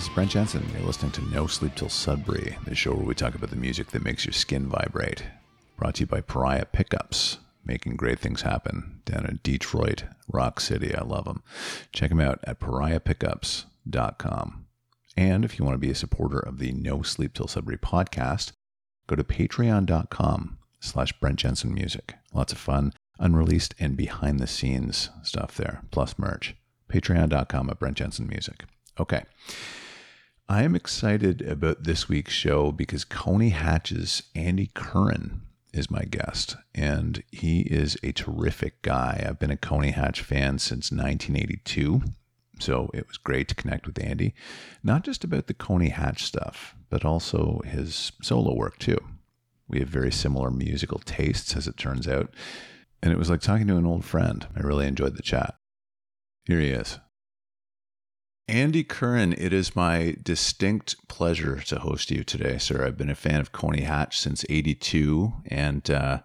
is Brent Jensen. You're listening to No Sleep Till Sudbury, the show where we talk about the music that makes your skin vibrate. Brought to you by Pariah Pickups, making great things happen down in Detroit, Rock City. I love them. Check them out at pariahpickups.com. And if you want to be a supporter of the No Sleep Till Sudbury podcast, go to patreon.com slash Brent Jensen Music. Lots of fun, unreleased and behind the scenes stuff there, plus merch. Patreon.com at Brent Jensen Music. Okay. I am excited about this week's show because Coney Hatch's Andy Curran is my guest, and he is a terrific guy. I've been a Coney Hatch fan since 1982, so it was great to connect with Andy, not just about the Coney Hatch stuff, but also his solo work too. We have very similar musical tastes, as it turns out, and it was like talking to an old friend. I really enjoyed the chat. Here he is. Andy Curran, it is my distinct pleasure to host you today, sir. I've been a fan of Coney Hatch since 82. And uh,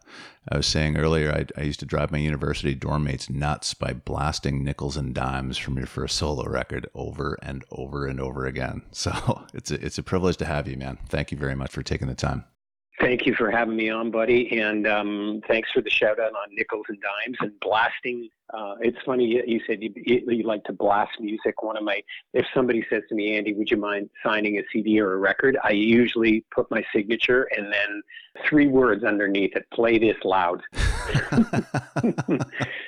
I was saying earlier, I, I, used to drive my university dorm mates nuts by blasting nickels and dimes from your first solo record over and over and over again. So it's a, it's a privilege to have you, man. Thank you very much for taking the time. Thank you for having me on, buddy, and um, thanks for the shout out on nickels and dimes and blasting. Uh, it's funny you, said you, you, like to blast music. One of my, if somebody says to me, Andy, would you mind signing a CD or a record? I usually put my signature and then three words underneath it: "Play this loud."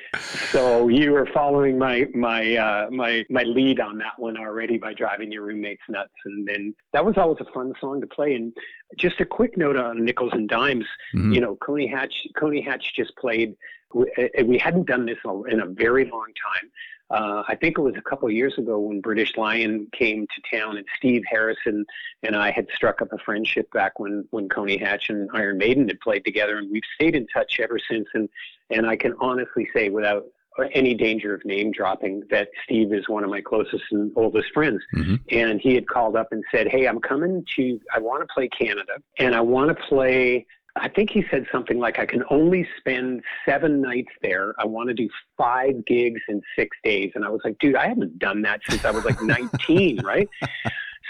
so you were following my my uh, my my lead on that one already by driving your roommates nuts, and then that was always a fun song to play. And just a quick note on nickels and dimes. Mm-hmm. You know, Coney Hatch Coney Hatch just played. We, uh, we hadn't done this in a very long time. Uh, I think it was a couple of years ago when British Lion came to town, and Steve Harris and I had struck up a friendship back when when Coney Hatch and Iron Maiden had played together, and we've stayed in touch ever since. And and I can honestly say, without any danger of name dropping, that Steve is one of my closest and oldest friends. Mm-hmm. And he had called up and said, Hey, I'm coming to, I want to play Canada and I want to play. I think he said something like, I can only spend seven nights there. I want to do five gigs in six days. And I was like, dude, I haven't done that since I was like 19, right?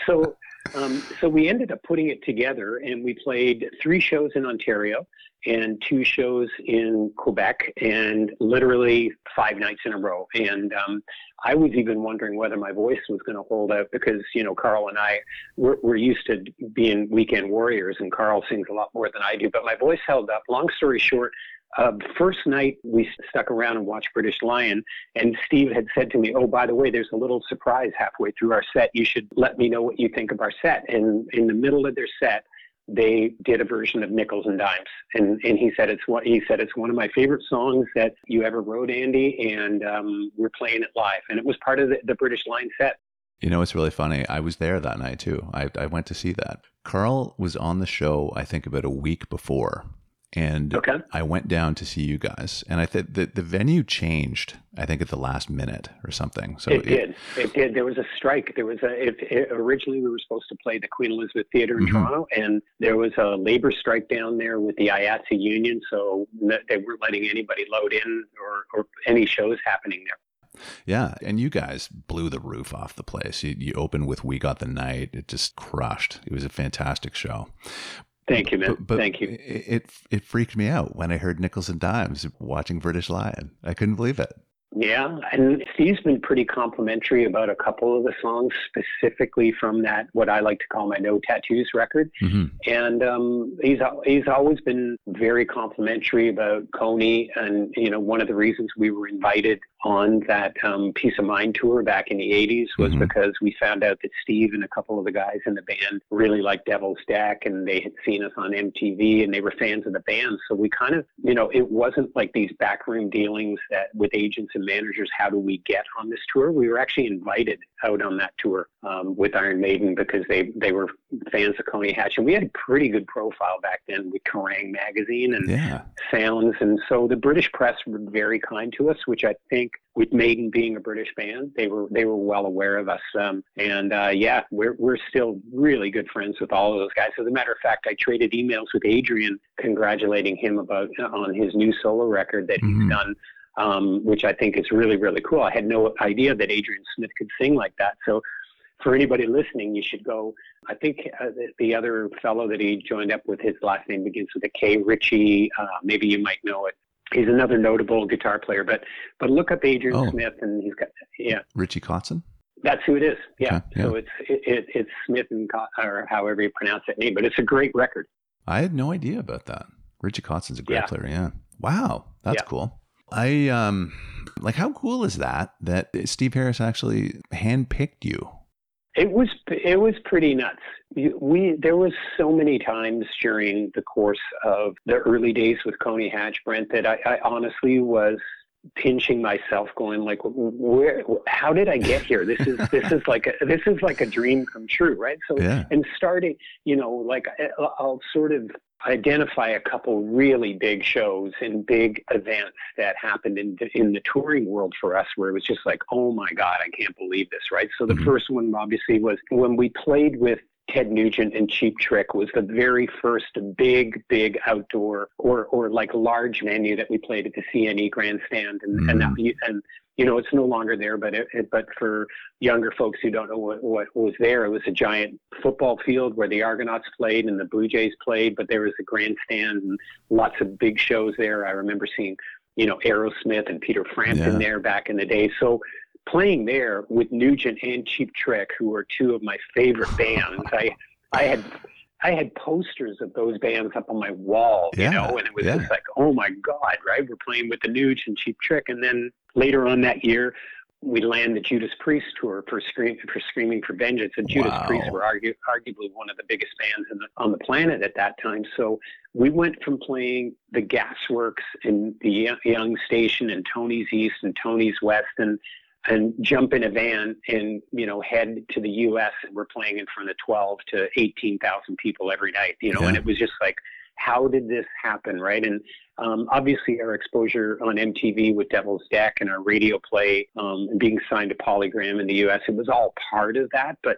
So um, so we ended up putting it together and we played three shows in Ontario and two shows in Quebec and literally five nights in a row. And um, I was even wondering whether my voice was going to hold out because, you know, Carl and I, we're, we're used to being weekend warriors and Carl sings a lot more than I do, but my voice held up. Long story short, uh, first night we stuck around and watched British Lion, and Steve had said to me, "Oh, by the way, there's a little surprise halfway through our set. You should let me know what you think of our set." And in the middle of their set, they did a version of Nickels and Dimes, and and he said it's what he said it's one of my favorite songs that you ever wrote, Andy, and um, we're playing it live, and it was part of the, the British Lion set. You know, it's really funny. I was there that night too. I, I went to see that. Carl was on the show, I think, about a week before and okay. I went down to see you guys, and I think the the venue changed. I think at the last minute or something. So it, it did. It did. There was a strike. There was a. It, it, originally, we were supposed to play the Queen Elizabeth Theater in mm-hmm. Toronto, and there was a labor strike down there with the IATSE union. So they weren't letting anybody load in or, or any shows happening there. Yeah, and you guys blew the roof off the place. You, you opened with "We Got the Night." It just crushed. It was a fantastic show. Thank you, man. But, but Thank you. It, it freaked me out when I heard Nickels and Dimes watching British Lion. I couldn't believe it. Yeah, and Steve's been pretty complimentary about a couple of the songs, specifically from that what I like to call my No Tattoos record. Mm-hmm. And um, he's he's always been very complimentary about Coney, and you know one of the reasons we were invited on that um, Piece of Mind tour back in the 80s was mm-hmm. because we found out that Steve and a couple of the guys in the band really liked Devil's Deck and they had seen us on MTV and they were fans of the band. So we kind of, you know, it wasn't like these backroom dealings that with agents and managers, how do we get on this tour? We were actually invited out on that tour um, with Iron Maiden because they, they were fans of Coney Hatch. And we had a pretty good profile back then with Kerrang magazine and yeah. Sounds. And so the British press were very kind to us, which I think with Maiden being a British band, they were they were well aware of us. Um, and uh, yeah, we're we're still really good friends with all of those guys. As a matter of fact, I traded emails with Adrian congratulating him about uh, on his new solo record that mm-hmm. he's done. Um, which I think is really, really cool. I had no idea that Adrian Smith could sing like that. So for anybody listening, you should go. I think uh, the, the, other fellow that he joined up with, his last name begins with a K. Richie. Uh, maybe you might know it. He's another notable guitar player, but but look up Adrian oh. Smith, and he's got yeah. Richie Kotzen. That's who it is. Yeah. Okay, yeah. So it's it, it, it's Smith and or however you pronounce that name, but it's a great record. I had no idea about that. Richie Kotzen's a great yeah. player. Yeah. Wow, that's yeah. cool. I um like how cool is that that Steve Harris actually handpicked you? It was it was pretty nuts. We there was so many times during the course of the early days with Coney Hatch, Brent, that I, I honestly was pinching myself going like where how did i get here this is this is like a this is like a dream come true right so yeah. and starting you know like i'll sort of identify a couple really big shows and big events that happened in in the touring world for us where it was just like oh my god i can't believe this right so the mm-hmm. first one obviously was when we played with Ted Nugent and Cheap Trick was the very first big, big outdoor or, or like large venue that we played at the CNE Grandstand, and mm. and, that, and you know it's no longer there. But it, it, but for younger folks who don't know what, what was there, it was a giant football field where the Argonauts played and the Blue Jays played. But there was a grandstand and lots of big shows there. I remember seeing you know Aerosmith and Peter Frampton yeah. there back in the day. So playing there with Nugent and Cheap Trick, who are two of my favorite bands. I I had I had posters of those bands up on my wall, you know, and it was yeah. just like, oh my god, right? We're playing with the Nugent and Cheap Trick, and then later on that year, we land the Judas Priest tour for scream for Screaming for Vengeance, and Judas wow. Priest were argu- arguably one of the biggest bands the, on the planet at that time. So we went from playing the Gasworks and the Yonge Station and Tony's East and Tony's West and and jump in a van and you know head to the U.S. and we're playing in front of 12 to 18,000 people every night. You know, yeah. and it was just like, how did this happen, right? And um, obviously, our exposure on MTV with Devil's Deck and our radio play um, and being signed to Polygram in the U.S. It was all part of that, but.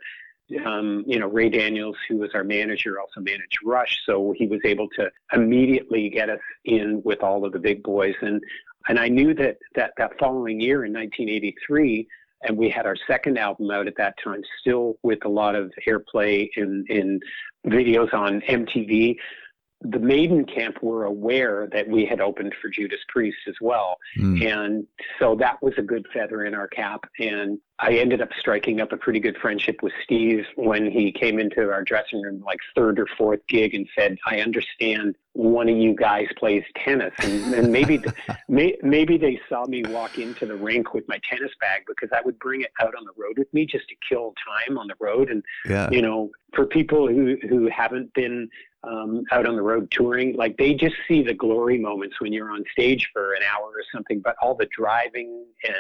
Um, you know, Ray Daniels, who was our manager, also managed Rush, so he was able to immediately get us in with all of the big boys. And and I knew that, that that following year in 1983, and we had our second album out at that time, still with a lot of airplay in, in videos on MTV the Maiden camp were aware that we had opened for Judas Priest as well. Mm. And so that was a good feather in our cap. And I ended up striking up a pretty good friendship with Steve when he came into our dressing room, like third or fourth gig, and said, I understand one of you guys plays tennis. And, and maybe, may, maybe they saw me walk into the rink with my tennis bag because I would bring it out on the road with me just to kill time on the road. And, yeah. you know, for people who, who haven't been um, out on the road touring, like they just see the glory moments when you're on stage for an hour or something, but all the driving and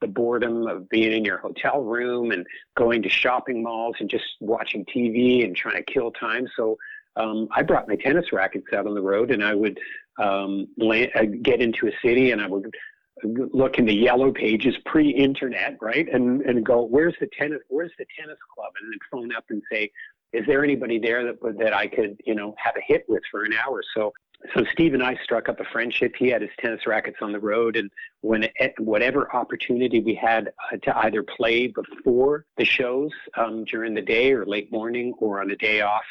the boredom of being in your hotel room and going to shopping malls and just watching TV and trying to kill time. So um, I brought my tennis rackets out on the road and I would um, land, uh, get into a city and I would look in the yellow pages pre-internet, right? And and go, where's the tennis? Where's the tennis club? And then phone up and say, is there anybody there that that I could you know have a hit with for an hour? So so Steve and I struck up a friendship. He had his tennis rackets on the road, and when whatever opportunity we had uh, to either play before the shows um, during the day or late morning or on a day off,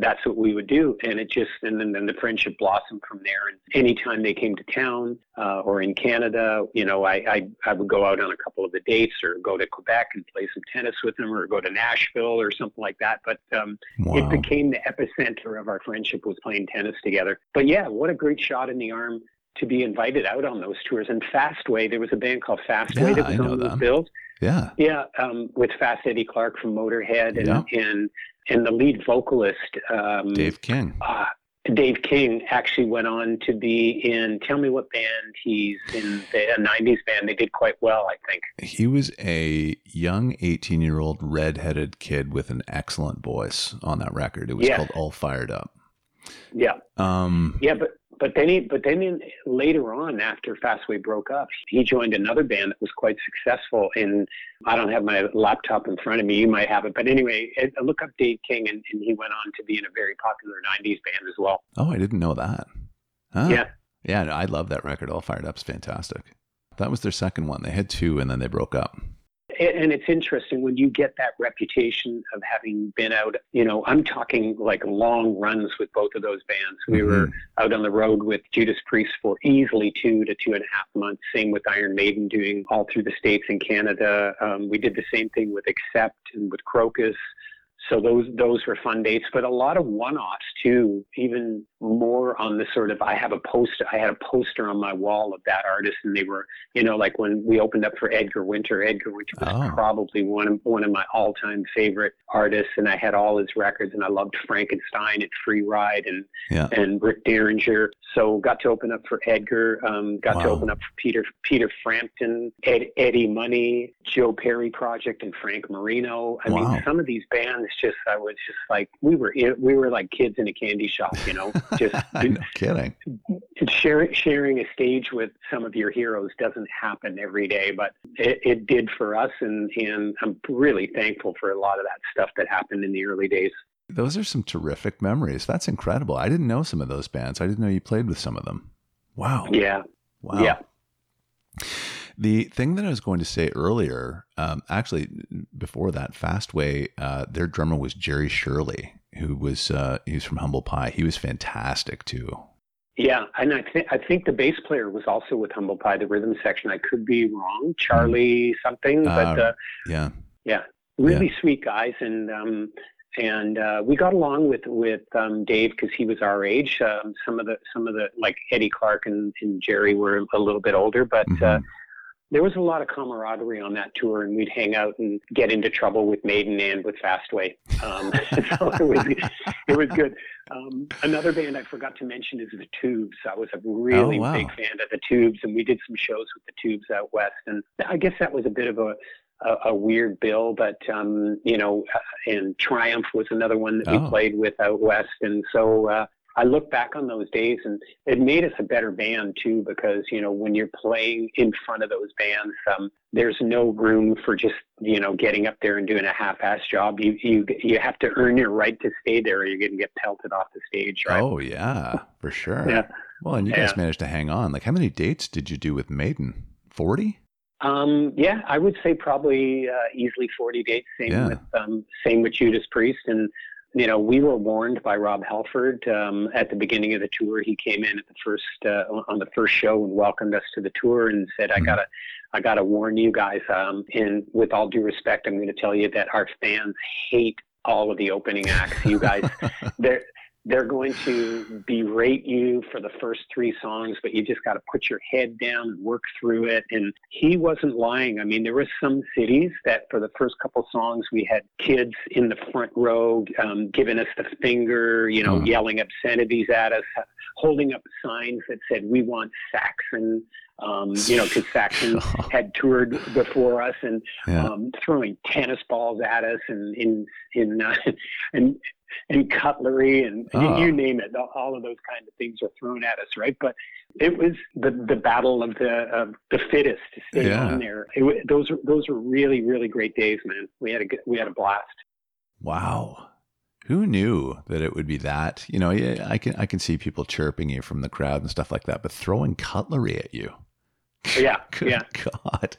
that's what we would do. And it just, and then, then the friendship blossomed from there. And anytime they came to town uh, or in Canada, you know, I, I, I would go out on a couple of the dates or go to Quebec and play some tennis with them or go to Nashville or something like that. But um, wow. it became the epicenter of our friendship was playing tennis together. But yeah, what a great shot in the arm to be invited out on those tours. And Fastway, there was a band called Fastway yeah, that was on those bills. Yeah. Yeah. Um, with Fast Eddie Clarke from Motorhead and, yeah. and and the lead vocalist um, Dave King. Uh, Dave King actually went on to be in. Tell me what band he's in. The, a '90s band. They did quite well, I think. He was a young 18 year old redheaded kid with an excellent voice on that record. It was called All Fired Up. Yeah. Um. Yeah, but but then he, but then in, later on, after Fastway broke up, he joined another band that was quite successful. And I don't have my laptop in front of me; you might have it. But anyway, it, look up Dave King, and, and, he went on to be in a very popular '90s band as well. Oh, I didn't know that. Huh? Yeah, yeah, I love that record. All Fired Up's fantastic. That was their second one. They had two, and then they broke up. And it's interesting when you get that reputation of having been out. You know, I'm talking like long runs with both of those bands. We mm-hmm. were out on the road with Judas Priest for easily two to two and a half months. Same with Iron Maiden, doing all through the states and Canada. Um, we did the same thing with Accept and with Krokus. So those those were fun dates, but a lot of one-offs too. Even more on the sort of I have a poster. I had a poster on my wall of that artist, and they were you know like when we opened up for Edgar Winter. Edgar Winter was oh. probably one of one of my all-time favorite artists, and I had all his records, and I loved Frankenstein and Free Ride and yeah. and Rick Derringer. So got to open up for Edgar. Um, got wow. to open up for Peter Peter Frampton, Ed, Eddie Money, Joe Perry Project, and Frank Marino. I wow. mean, some of these bands just I was just like we were we were like kids in a candy shop, you know. Just no kidding. Sharing sharing a stage with some of your heroes doesn't happen every day, but it, it did for us, and and I'm really thankful for a lot of that stuff that happened in the early days. Those are some terrific memories. That's incredible. I didn't know some of those bands. I didn't know you played with some of them. Wow. Yeah. Wow. Yeah. The thing that I was going to say earlier, um, actually, before that, Fastway, uh, their drummer was Jerry Shirley, who was uh, he was from Humble Pie. He was fantastic too. Yeah, and I think I think the bass player was also with Humble Pie, the rhythm section. I could be wrong, Charlie something, but uh, uh yeah, yeah, really yeah. sweet guys, and um, and uh, we got along with with um, Dave because he was our age. Um, some of the some of the like Eddie Clarke and, and Jerry were a little bit older, but uh, mm-hmm. uh, there was a lot of camaraderie on that tour, and we'd hang out and get into trouble with Maiden and with Fastway. Um, so it was it was good. Um, another band I forgot to mention is the Tubes. I was a really oh, wow. big fan of the Tubes, and we did some shows with the Tubes out west. And I guess that was a bit of a a, a weird bill, but um, you know, uh, and Triumph was another one that oh. we played with out west, and so uh, I look back on those days and it made us a better band too because you know when you're playing in front of those bands, um, there's no room for just you know getting up there and doing a half-ass job. You you you have to earn your right to stay there, or you're going to get pelted off the stage. Right? Oh yeah, for sure. yeah. Well, and you guys yeah. managed to hang on. Like, how many dates did you do with Maiden? Forty. Um, yeah, I would say probably uh, easily 40 dates. Same yeah. with um, same with Judas Priest, and you know, we were warned by Rob Halford um, at the beginning of the tour. He came in at the first uh, on the first show and welcomed us to the tour and said, "I hmm. gotta, I gotta warn you guys." Um, and with all due respect, I'm going to tell you that our fans hate all of the opening acts. You guys, they're they're going to berate you for the first three songs, but you just got to put your head down and work through it. And he wasn't lying. I mean, there were some cities that for the first couple songs, we had kids in the front row um, giving us the finger, you know, uh-huh. yelling obscenities at us, holding up signs that said, We want Saxon. Um, you know, because Saxon had toured before us and yeah. um, throwing tennis balls at us and in in uh, and and cutlery and oh. you, name it. All of those kind of things are thrown at us, right? But it was the the battle of the of the fittest to stay yeah. on there. It, those those were really really great days, man. We had a we had a blast. Wow. Who knew that it would be that? You know, I can I can see people chirping you from the crowd and stuff like that, but throwing cutlery at you. Yeah, Good yeah. God.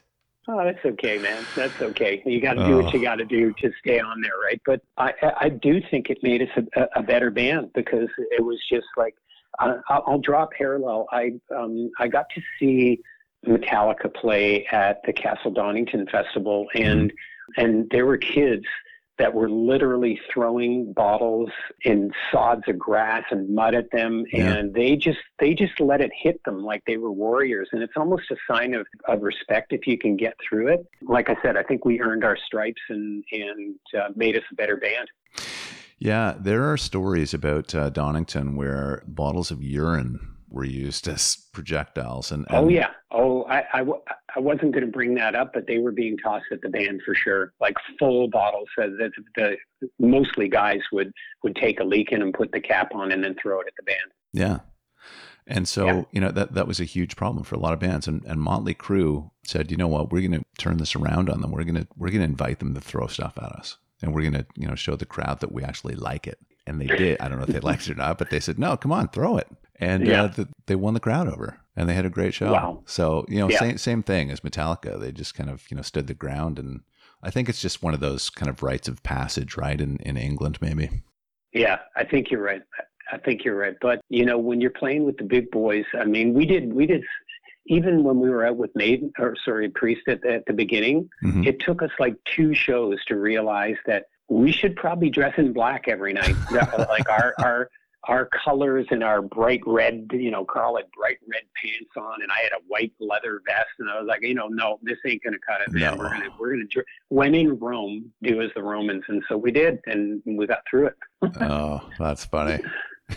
Oh, that's okay, man. That's okay. You got to do what you got to do to stay on there, right? But I, I do think it made us a, a better band because it was just like uh, I'll draw a parallel. I um, I got to see Metallica play at the Castle Donington Festival, and mm-hmm. and there were kids that were literally throwing bottles and sods of grass and mud at them yeah. and they just they just let it hit them like they were warriors and it's almost a sign of, of respect if you can get through it like i said i think we earned our stripes and and uh, made us a better band yeah there are stories about uh, donington where bottles of urine were used as projectiles. And, oh, and oh yeah, oh I, I, I wasn't going to bring that up, but they were being tossed at the band for sure, like full bottles. So that the mostly guys would would take a leak in and put the cap on and then throw it at the band. Yeah. And so, yeah. you know, that, that was a huge problem for a lot of bands. And, and Motley Crue said, you know what, we're going to turn this around on them. We're going to, we're going to invite them to throw stuff at us. And we're going to, you know, show the crowd that we actually like it. And they did. I don't know if they liked it or not, but they said, no, come on, throw it and yeah. uh, the, they won the crowd over. and they had a great show. Wow. So you know, Yeah. same same thing as Metallica. They just kind of you know stood the ground, and I think it's just one of those kind of rites of passage, right? In in England, maybe. Yeah, I think you're right. I think you're right. But you know, when you're playing with the big boys, I mean, we did we did even when we were out with Maiden or sorry Priest at, at the beginning, Mhm. it took us like two shows to realize that we should probably dress in black every night. Like our our our colors and our bright red, you know, Carl had bright red pants on, and I had a white leather vest, and I was like, you know, no, this ain't gonna cut it, man. No. We're gonna we're gonna when in Rome, do as the Romans, and so we did, and we got through it. oh, that's funny.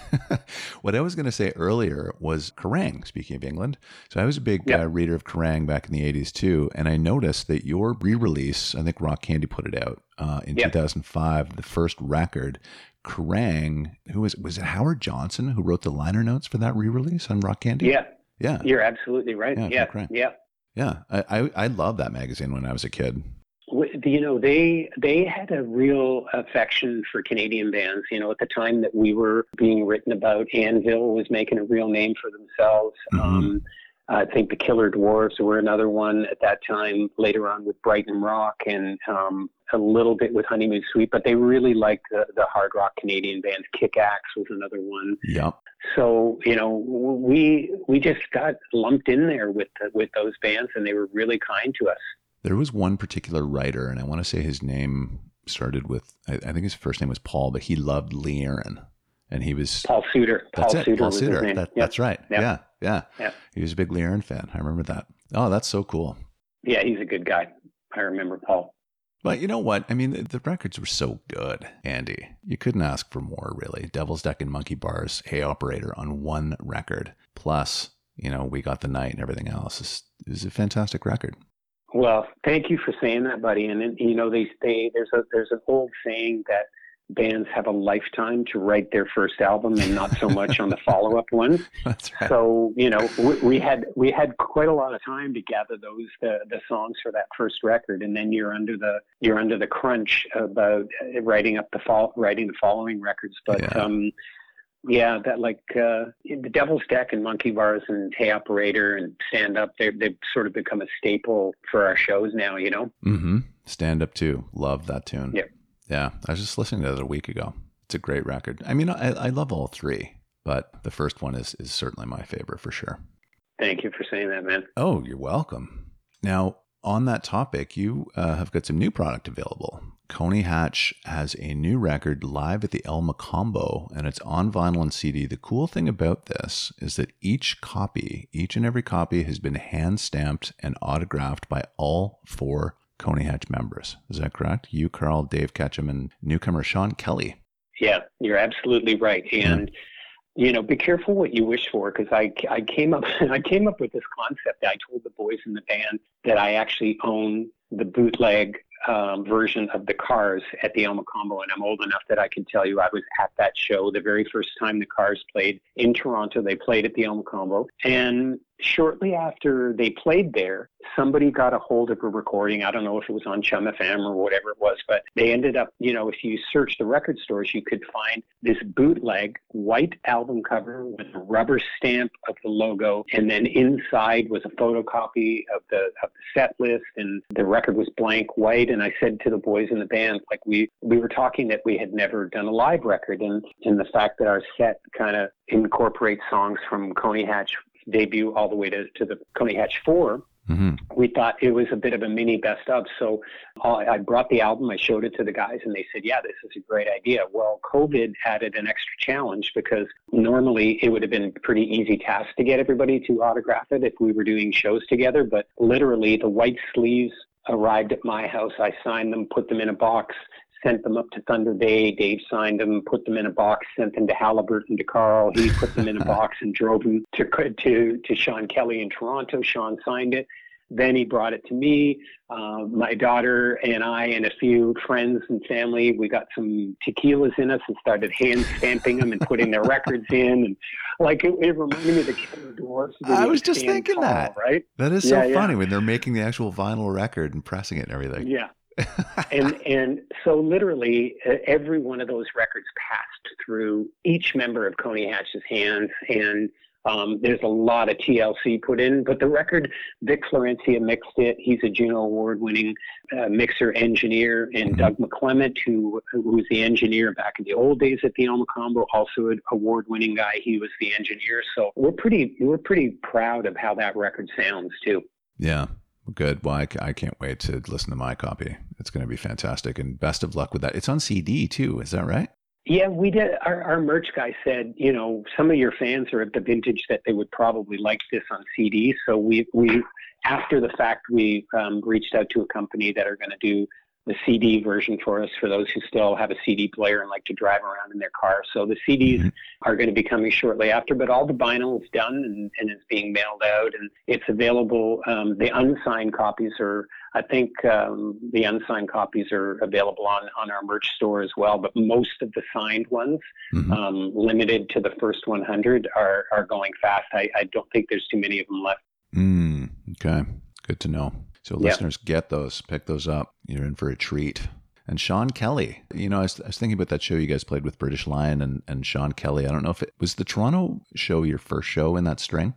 what I was going to say earlier was Kerrang. Speaking of England, so I was a big Yeah. uh, reader of Kerrang back in the '80s too, and I noticed that your re-release, I think Rock Candy put it out uh, in Yeah. 2005, the first record. Kerrang, who was was it Howard Johnson who wrote the liner notes for that re-release on Rock Candy? Yeah, yeah, you're absolutely right. Yeah, Yeah, yeah. Yeah. I, I I loved that magazine when I was a kid. You know, they they had a real affection for Canadian bands. You know, at the time that we were being written about, Anvil was making a real name for themselves. Mhm. Um, I think the Killer Dwarfs were another one at that time. Later on with Brighton Rock and um, a little bit with Honeymoon Suite, but they really liked the, the hard rock Canadian bands. Kick Axe was another one. Yep. So you know, we we just got lumped in there with with those bands, and they were really kind to us. There was one particular writer, and I want to say his name started with, I, I think his first name was Paul, but he loved Lee Aaron. And he was, Paul Suter. that's Paul it, Suter Paul Suter. That, Yep. That's right. Yep. Yeah. Yeah. Yep. He was a big Lee Aaron fan. I remember that. Oh, that's so cool. Yeah, he's a good guy. I remember Paul. But you know what? I mean, the, the records were so good, Andy. You couldn't ask for more, really. Devil's Deck and Monkey Bars, Hey Operator on one record. Plus, you know, We Got the Night and everything else. It's, it's a fantastic record. Well, thank you for saying that, buddy. And then, you know, they they there's a there's an old saying that bands have a lifetime to write their first album and not so much on the follow up ones. That's right. So you know, we, we had we had quite a lot of time to gather those the, the songs for that first record, and then you're under the you're under the crunch about writing up the fall writing the following records. But Yeah. um, yeah, that like uh, the Devil's Deck and Monkey Bars and Hey Operator and Stand Up, they they've sort of become a staple for our shows now. You know. Mm-hmm. Stand Up Too. Love that tune. Yeah. Yeah. I was just listening to it a week ago. It's a great record. I mean, I, I love all three, but the first one is, is certainly my favorite for sure. Thank you for saying that, man. Oh, you're welcome. Now, on that topic, you uh, have got some new product available. Coney Hatch has a new record live at the El Mocambo, and it's on vinyl and CD. The cool thing about this is that each copy, each and every copy, has been hand stamped and autographed by all four Coney Hatch members. Is that correct? You, Carl, Dave Ketchum, and newcomer Sean Kelly. Yeah, you're absolutely right. And you know, be careful what you wish for because I, I came up I came up with this concept. I told the boys in the band that I actually own the bootleg um, version of the Cars at the El Mocambo, and I'm old enough that I can tell you I was at that show the very first time the Cars played in Toronto. They played at the El Mocambo, and shortly after they played there, somebody got a hold of a recording. I don't know if it was on Chum FM or whatever it was, but they ended up, you know, if you search the record stores, you could find this bootleg white album cover with a rubber stamp of the logo, and then inside was a photocopy of the of the set list, and the record was blank white. And I said to the boys in the band, like we we were talking that we had never done a live record, and and the fact that our set kind of incorporates songs from Coney Hatch debut all the way to, to the Coney Hatch 4, Mm-hmm. we thought it was a bit of a mini best of. So uh, I brought the album, I showed it to the guys, and they said, Yeah, this is a great idea. Well, COVID added an extra challenge because normally it would have been a pretty easy task to get everybody to autograph it if we were doing shows together. But literally, the white sleeves arrived at my house. I signed them, put them in a box. Sent them up to Thunder Bay. Dave signed them, put them in a box, sent them to Haliburton to Carl. He put them in a box and drove them to to to Sean Kelly in Toronto. Sean signed it. Then he brought it to me, uh, my daughter and I, and a few friends and family. We got some tequilas in us and started hand stamping them and putting their records in. And like it, it reminded me of the Killer Dwarfs. I was just thinking that. right? That is so Yeah, yeah. funny when they're making the actual vinyl record and pressing it and everything. Yeah. And and so literally uh, every one of those records passed through each member of Coney Hatch's hands, and Um, there's a lot of TLC put in, but the record, Vic Florencia mixed it. He's a Juno Award-winning uh, mixer engineer, and mm-hmm. Doug McClement, who who was the engineer back in the old days at the El Mocambo, also an award-winning guy. He was the engineer, so we're pretty we're pretty proud of how that record sounds too. Yeah, Good. Well, I, I, can't wait to listen to my copy. It's going to be fantastic. And best of luck with that. It's on CD too. Is that right? Yeah, we did. Our, our merch guy said, you know, some of your fans are at the vintage that they would probably like this on CD. So we, we after the fact, we um, reached out to a company that are going to do the CD version for us for those who still have a CD player and like to drive around in their car. So the CDs mm-hmm. are going to be coming shortly after, but all the vinyl is done and, and is being mailed out and it's available. Um, the unsigned copies are, I think um, the unsigned copies are available on, on our merch store as well, but most of the signed ones, mm-hmm. um, limited to the first 100, are, are going fast. I, I don't think there's too many of them left. Mm, okay. Good to know. So yep. listeners, get those, pick those up. You're in for a treat. And Sean Kelly, you know, I was, I was, thinking about that show you guys played with British Lion and, and Sean Kelly. I don't know if it was the Toronto show your first show in that string.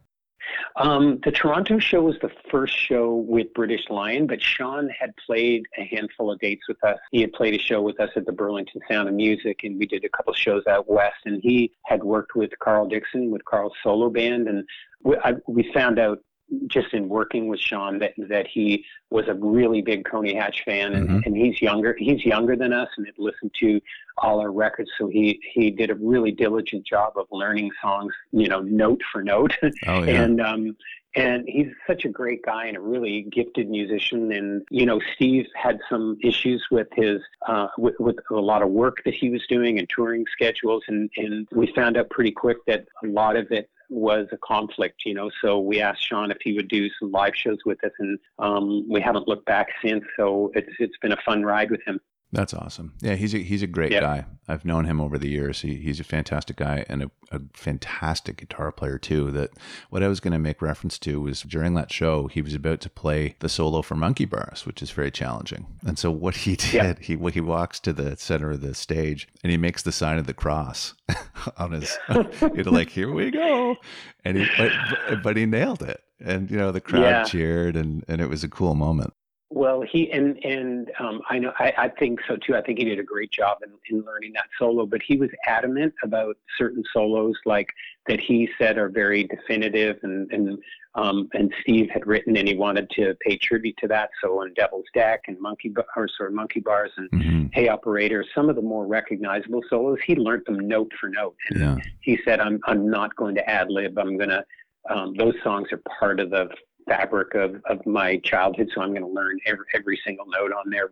Um, the Toronto show was the first show with British Lion, but Sean had played a handful of dates with us. He had played a show with us at the Burlington Sound of Music, and we did a couple shows out west. And he had worked with Carl Dixon with Carl's solo band, and we, I, we found out just in working with Sean that that he was a really big Coney Hatch fan and, mm-hmm. and he's younger he's younger than us and had listened to all our records so he he did a really diligent job of learning songs you know note for note oh, yeah. and um and he's such a great guy and a really gifted musician and you know steve had some issues with his uh, with, with a lot of work that he was doing and touring schedules and and we found out pretty quick that a lot of it was a conflict, you know. So we asked Sean if he would do some live shows with us, and um, we haven't looked back since. So it's it's been a fun ride with him. That's awesome. Yeah, he's a, he's a great yep. guy. I've known him over the years. He, he's a fantastic guy and a, a fantastic guitar player too. That what I was going to make reference to was during that show, he was about to play the solo for Monkey Bars, which is very challenging. And so what he did, yep. he he walks to the center of the stage and he makes the sign of the cross on his, you know, like here we go, and he but, but he nailed it. And you know the crowd yeah. cheered, and and it was a cool moment. Well, he and and um, I know I, I think so too. I think he did a great job in, in learning that solo, but he was adamant about certain solos, like that he said are very definitive, and and um, and Steve had written, and he wanted to pay tribute to that. So on Devil's Deck and Monkey Bars or sorry Monkey Bars and mm-hmm. Hey Operator, some of the more recognizable solos, he learned them note for note, and yeah. he said, "I'm I'm not going to ad lib. I'm going to." Um, those songs are part of the fabric of, of my childhood, so I'm going to learn every, every single note on there.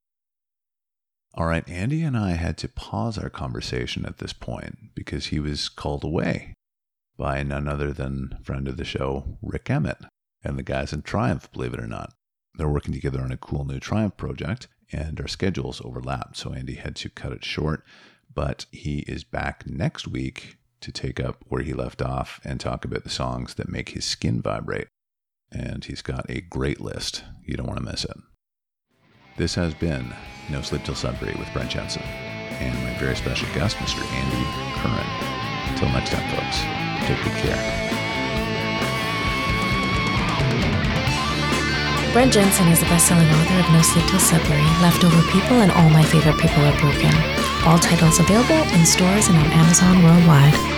All right, Andy and I had to pause our conversation at this point because he was called away by none other than friend of the show, Rik Emmett, and the guys in Triumph, believe it or not. They're working together on a cool new Triumph project, and our schedules overlapped, so Andy had to cut it short. But he is back next week to take up where he left off and talk about the songs that make his skin vibrate and he's got a great list. You don't want to miss it. This has been No Sleep Till Sudbury with Brent Jensen and my very special guest, Mr. Andy Curran. Until next time, folks, take good care. Brent Jensen is the best-selling author of No Sleep Till Sudbury, Leftover People, and All My Favorite People Are Broken. All titles available in stores and on Amazon worldwide.